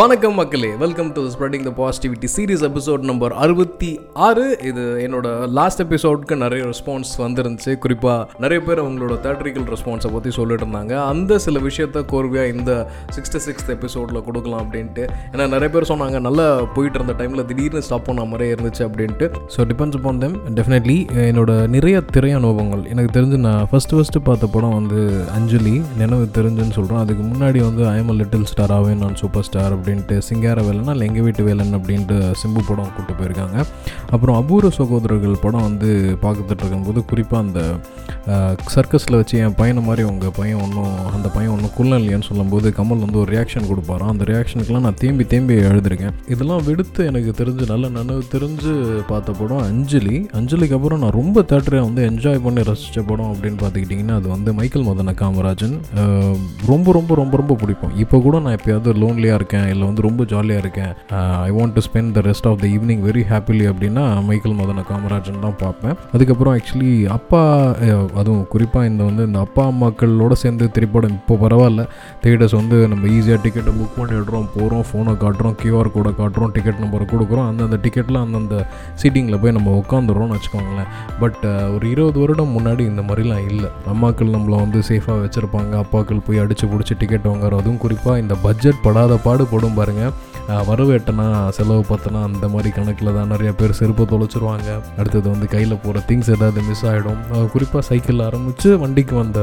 வணக்கம் மக்களே welcome to spreading the positivity series episode number அறுபத்தி ஆறு. இது என்னோட லாஸ்ட் எபிசோடுக்கு நிறைய ரெஸ்பான்ஸ் வந்துருந்துச்சு. குறிப்பாக நிறைய பேர் அவங்களோட தேட்ரிக்கல் ரெஸ்பான்ஸை பற்றி சொல்லிட்டு இருந்தாங்க. அந்த சில விஷயத்த கோர்வையாக இந்த சிக்ஸ்டி சிக்ஸ்த் எபிசோடில் கொடுக்கலாம் அப்படின்ட்டு. ஏன்னா நிறைய பேர் சொன்னாங்க நல்லா போயிட்டு இருந்த டைமில் திடீர்னு ஸ்டாப் பண்ண மாதிரியே இருந்துச்சு அப்படின்ட்டு. So depends upon them definitely என்னோட நிறைய திரை அனுபவங்கள். எனக்கு தெரிஞ்சு நான் ஃபஸ்ட்டு ஃபஸ்ட்டு பார்த்த படம் வந்து அஞ்சலி நினைவு தெரிஞ்சுன்னு சொல்கிறேன் அதுக்கு முன்னாடி வந்து ஐஎம் லிட்டில் ஸ்டார் நான் சூப்பர் ஸ்டார் அப்படின்ட்டு சிங்கார வேலைன்னா இல்லை எங்கள் வீட்டு வேலைன்னு அப்படின்ட்டு சிம்பு படம் கூப்பிட்டு போயிருக்காங்க. அப்புறம் அபூர்வ சகோதரர்கள் படம் வந்து பார்த்துட்டு இருக்கும்போது குறிப்பாக அந்த சர்க்கஸில் வச்சு என் பையனை மாதிரி உங்கள் பையன் ஒன்றும் அந்த பையன் ஒன்றும் குள்ள இல்லையான்னு சொல்லும்போது கமல் வந்து ஒரு ரியாக்ஷன் கொடுப்பாராம். அந்த ரியாக்ஷனுக்குலாம் நான் தேம்பி தேம்பி எழுதிருக்கேன் இதெல்லாம் விடுத்து எனக்கு தெரிஞ்சு நல்ல நினைவு தெரிஞ்சு பார்த்த படம் அஞ்சலி. அஞ்சலிக்கு அப்புறம் நான் ரொம்ப தேட்டரை வந்து என்ஜாய் பண்ணி ரசித்த படம் அப்படின்னு பார்த்துக்கிட்டிங்கன்னா அது வந்து மைக்கேல் மதன காமராஜன். ரொம்ப ரொம்ப ரொம்ப ரொம்ப பிடிக்கும். இப்போ கூட நான் எப்பயாவது லோன்லியாக இருக்கேன் இல்லை வந்து ரொம்ப ஜாலியாக இருக்கேன். I want to spend the rest of the evening very happily அப்படின்னா மைக்கேல் மதன காமராஜன் தான் பார்ப்பேன். அதுக்கப்புறம் ஆக்சுவலி அப்பா அதுவும் குறிப்பாக இந்த வந்து இந்த அப்பா அம்மாக்களோட சேர்ந்து திரைப்படம் இப்போ பரவாயில்ல. தேட்டர்ஸ் வந்து நம்ம ஈஸியாக டிக்கெட்டை புக் பண்ணிடுறோம் போகிறோம் ஃபோனை காட்டுறோம் கியூஆர் கோடை காட்டுறோம் டிக்கெட் நம்பரை கொடுக்குறோம். அந்தந்த டிக்கெட்டில் அந்தந்த சீட்டிங்கில் போய் நம்ம உட்காந்துடுறோம்னு வச்சுக்கோங்களேன். பட் ஒரு இருபது வருடம் முன்னாடி இந்த மாதிரிலாம் இல்லை. அம்மாக்கள் நம்மளை வந்து சேஃபாக வச்சுருப்பாங்க. அப்பாக்கள் போய் அடித்து பிடிச்சி டிக்கெட் வாங்குறோம் அதுவும் குறிப்பாக இந்த பட்ஜெட் படாத பாடு படும் பாருங்கள் வரவேட்டனா செலவு பார்த்தனா அந்த மாதிரி கணக்கில் தான் நிறைய பேர் செருப்பை தொலைச்சிருவாங்க. அடுத்தது வந்து கையில் போகிற திங்ஸ் ஏதாவது மிஸ் ஆகிடும் குறிப்பாக சைக்கிளில் ஆரம்பித்து வண்டிக்கு வந்த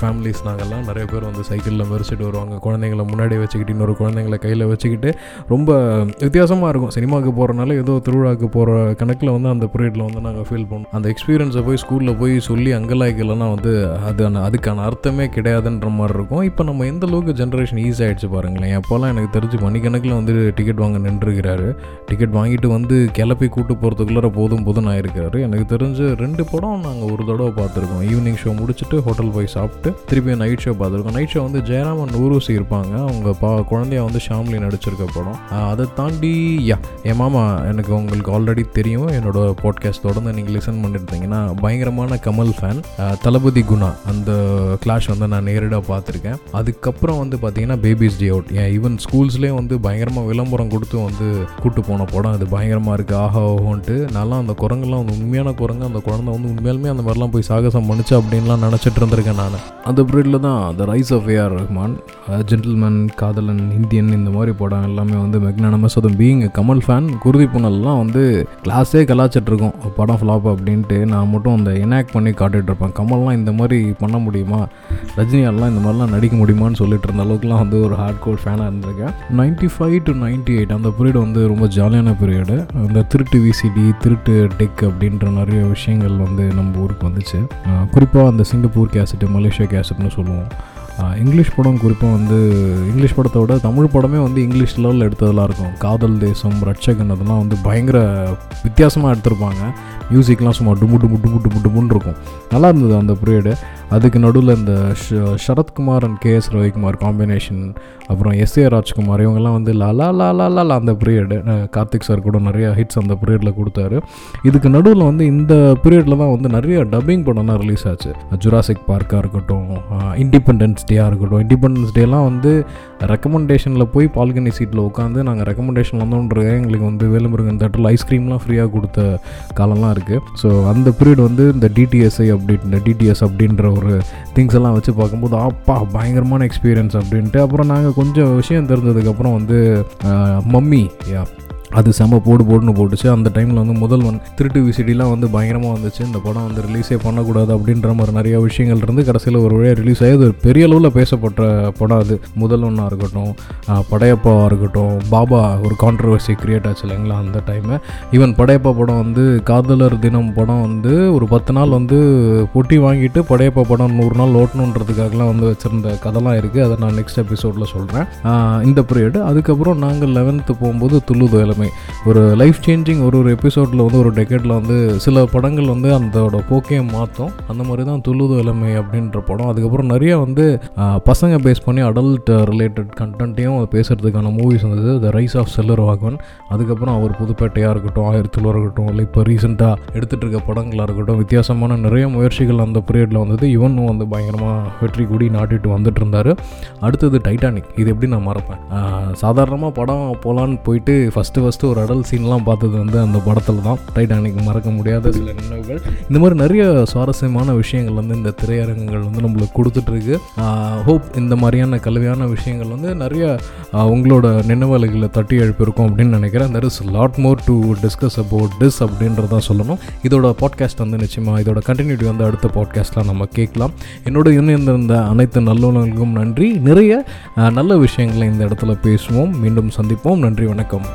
ஃபேமிலிஸ் நாங்கள்லாம் நிறைய பேர் வந்து சைக்கிளில் மெரிச்சிட்டு வருவாங்க. குழந்தைங்கள முன்னாடி வச்சுக்கிட்டு இன்னொரு குழந்தைங்களை கையில் வச்சுக்கிட்டு ரொம்ப வித்தியாசமாக இருக்கும். சினிமாவுக்கு போகிறனால ஏதோ திருவிழாவுக்கு போகிற கணக்கில் வந்து அந்த பீரியடில் வந்து நாங்கள் ஃபீல் பண்ணோம் அந்த எக்ஸ்பீரியன்ஸை போய் ஸ்கூலில் போய் சொல்லி அங்கலாய்க்கலன்னா வந்து அது அதுக்கான அர்த்தமே கிடையாதுன்ற மாதிரி இருக்கும். இப்போ நம்ம எந்த அளவுக்கு ஜென்ரேஷன் ஈஸி ஆகிடுச்சு பாருங்களேன். அப்போல்லாம் எனக்கு தெரிஞ்சு மணிக்கணக்கில் வந்து டிக்கெட் வாங்க நின்றுருக்கிறாரு டிக்கெட் வாங்கிட்டு வந்து கிளப்பி கூட்டு போகிறதுக்குள்ளார போதும் போதும் ஆயிருக்காரு எனக்கு தெரிஞ்சு ரெண்டு படம் நாங்கள் ஒரு தடவை பார்த்துருக்கோம். ஈவினிங் ஷோ முடிச்சுட்டு ஹோட்டல் போய் சாப்பிட்டு திருப்பி நைட் ஷோ பார்த்துருக்கோம். நைட் ஷோ வந்து ஜெயராமன் ஊருசி இருப்பாங்க அவங்க பா குழந்தைய வந்து ஷாம்லி நடிச்சிருக்க படம். அதை தாண்டி யா என் மாமா எனக்கு உங்களுக்கு ஆல்ரெடி தெரியும். என்னோட பாட்காஸ்ட் தொடர்ந்து நீங்கள் லிசன் பண்ணியிருந்தீங்கன்னா பயங்கரமான கமல் ஃபேன் தளபதி குணா அந்த கிளாஷ் வந்து நான் நேரடியாக பார்த்துருக்கேன். அதுக்கப்புறம் வந்து பார்த்தீங்கன்னா பேபிஸ் டே அவுட் ஏன் ஈவன் ஸ்கூல்ஸ்லேயே வந்து பயங்கரமாக விளம்பரம் கொடுத்து வந்து கூட்டு போன படம். அது பயங்கரமாக இருக்குது ஆஹா ஓஹோன்ட்டு. நல்லா அந்த குரங்கெல்லாம் வந்து உண்மையான குரங்கு. அந்த குழந்தை வந்து உண்மையாலுமே அந்த மாதிரிலாம் போய் சாகசம் பண்ணிச்சு அப்படின்லாம் நினச்சிட்டு இருந்திருக்கேன் நான். அந்த பீரியடில் தான் the rise of AR Rahman gentleman Kadhalan Indian இந்த மாதிரி படம் எல்லாமே வந்து மெக்னானமஸ் அதுவும் பீங் கமல் ஃபேன் குருதி புனல்லாம் வந்து கிளாஸே கலாச்சிட்ருக்கோம் படம் ஃப்ளாப் அப்படின்ட்டு நான் மட்டும் அந்த எனாக்ட் பண்ணி காட்டிட்டு இருப்பேன். கமல்லாம் இந்த மாதிரி பண்ண முடியுமா? ரஜினியாலாம் இந்த மாதிரிலாம் நடிக்க முடியுமான்னு சொல்லிட்டு இருந்த அளவுக்குலாம் வந்து ஒரு ஹார்ட் கோர் ஃபேனாக இருந்திருக்கேன். Ninety five to ninety eight அந்த பீரியட் வந்து ரொம்ப ஜாலியான பீரியடு அந்த திருட்டு விசிடி திருட்டு டெக் அப்படின்ற நிறைய விஷயங்கள் வந்து நம்ம ஊருக்கு வந்துச்சு. குறிப்பாக அந்த சிங்கப்பூர் கேசட்டு மலேசியா கேசட்னு சொல்லுவோம். இங்கிலீஷ் படம் குறிப்பாக வந்து இங்கிலீஷ் படத்தை விட தமிழ் படமே வந்து இங்கிலீஷ் லெவலில் எடுத்ததெல்லாம் இருக்கும். காதல் தேசம் ரட்சகன் அதெல்லாம் வந்து பயங்கர வித்தியாசமாக எடுத்திருப்பாங்க. மியூசிக்லாம் சும்மா டுமு டுமு டுமு டுமு டுமுன்னு இருக்கும். நல்லா இருந்தது அந்த பீரியடு அதுக்கு நடுவில் இந்த Sarathkumar and K S Ravikumar combination அப்புறம் எஸ் ஏ ராஜ்குமார் இவங்கெல்லாம் வந்து லலா லா லா அந்த பீரியடு கார்த்திக் சார் கூட நிறைய ஹிட்ஸ் அந்த பீரியடில் கொடுத்தாரு. இதுக்கு நடுவில் வந்து இந்த பீரியடில் தான் வந்து நிறைய டப்பிங் படம்லாம் ரிலீஸ் ஆச்சு. ஜுராசிக் பார்க்காக இருக்கட்டும் இண்டிபெண்டன்ஸ் டேயாக இருக்கட்டும் இண்டிபெண்டன்ஸ் டேலாம் வந்து ரெக்கமெண்டேஷனில் போய் பால்கனி சீட்டில் உட்காந்து நாங்கள் ரெக்கமெண்டேஷன் வந்தோன்றது எங்களுக்கு வந்து வேலுமுருகன் தேட்டரில் ஐஸ்கிரீம்லாம் ஃப்ரீயாக கொடுத்த காலம்லாம் இருக்குது ஸோ அந்த பீரியட் வந்து இந்த டிடிஎஸ்ஐ அப்படி இந்த டிடிஎஸ் அப்படின்ற ஒரு திங்ஸ் எல்லாம் வச்சு பார்க்கும்போது அப்பா பயங்கரமான எக்ஸ்பீரியன்ஸ் அப்படின்ட்டு. அப்புறம் நாங்கள் கொஞ்சம் விஷயம் தெரிஞ்சதுக்கப்புறம் வந்து மம்மி யா அது செம்ம போடு போடுன்னு போட்டுச்சு. அந்த டைமில் வந்து முதல் ஒன் திருட்டு விசிடிலாம் வந்து பயங்கரமாக வந்துச்சு. இந்த படம் வந்து ரிலீஸே பண்ணக்கூடாது அப்படின்ற மாதிரி நிறைய விஷயங்கள் இருந்து கடைசியில் ஒரு வழியாக ரிலீஸ் ஆகி அது ஒரு பெரிய அளவில் பேசப்பட்ட படம் அது. முதல் ஒன்றாக இருக்கட்டும் படையப்பாவாக இருக்கட்டும் பாபா ஒரு கான்ட்ரவர்சி கிரியேட் ஆச்சு இல்லைங்களா அந்த டைமு ஈவன் படையப்பா படம் வந்து காதலர் தினம் படம் வந்து ஒரு பத்து நாள் வந்து பொட்டி வாங்கிட்டு படையப்பா படம் நூறு நாள் ஓட்டணுன்றதுக்காகலாம் வந்து வச்சுருந்த கதைலாம் இருக்குது அதை நான் நெக்ஸ்ட் எபிசோடில் சொல்கிறேன் இந்த பீரியடு அதுக்கப்புறம் நாங்கள் லெவன்த்து போகும்போது துள்ளுதோ இளமை ஒரு லைஃப் சேஞ்சிங் ஒரு ஒரு எபிசோடில் வந்து ஒரு டெக்கெட்டில் வந்து சில படங்கள் வந்து அதோட போக்கே மாற்றும். அந்த மாதிரி தான் துளுது இளமை அப்படின்ற படம். அதுக்கப்புறம் நிறைய வந்து பசங்க பேஸ் பண்ணி அடல்ட் ரிலேட்டட் கண்டென்ட்டையும் பேசுகிறதுக்கான மூவிஸ் வந்தது. The rise of Selvaraghavan அதுக்கப்புறம் அவர் புதுப்பேட்டையாக இருக்கட்டும் ஆயிரத்தில் இருக்கட்டும் இல்லை இப்போ ரீசெண்டாக எடுத்துகிட்டு இருக்க படங்களாக இருக்கட்டும் வித்தியாசமான நிறைய முயற்சிகள் அந்த பீரியடில் வந்தது. இவனும் வந்து பயங்கரமாக வெற்றி கூடி நாட்டிட்டு வந்துட்டு இருந்தார். அடுத்தது டைட்டானிக் இது எப்படி நான் மறப்பேன்? சாதாரணமாக படம் போகலான்னு போயிட்டு ஃபஸ்ட்டு ஃபஸ்ட்டு ஒரு அடல் சீன்லாம் பார்த்தது வந்து அந்த படத்தில் தான். டைட்டானிக் மறக்க முடியாத சில நினைவுகள். இந்த மாதிரி நிறைய சுவாரஸ்யமான விஷயங்கள் வந்து இந்த திரையரங்குகள் வந்து நம்மளுக்கு கொடுத்துட்ருக்கு. ஹோப் இந்த மாதிரியான கல்வியான விஷயங்கள் வந்து நிறைய உங்களோட நினைவலைகளை தட்டி எழுப்பியிருக்கும் அப்படின்னு நினைக்கிறேன். There is lot more to discuss about this அப்படின்றதான் சொல்லணும். இதோட பாட்காஸ்ட் வந்து நிச்சயமாக இதோட கண்டினியூட்டி வந்து அடுத்த பாட்காஸ்ட்டில் நம்ம கேட்கலாம். என்னோட இணைந்திருந்த அனைத்து நல்லுணர்களுக்கும் நன்றி. நிறைய நல்ல விஷயங்களை இந்த இடத்துல பேசுவோம். மீண்டும் சந்திப்போம். நன்றி வணக்கம்.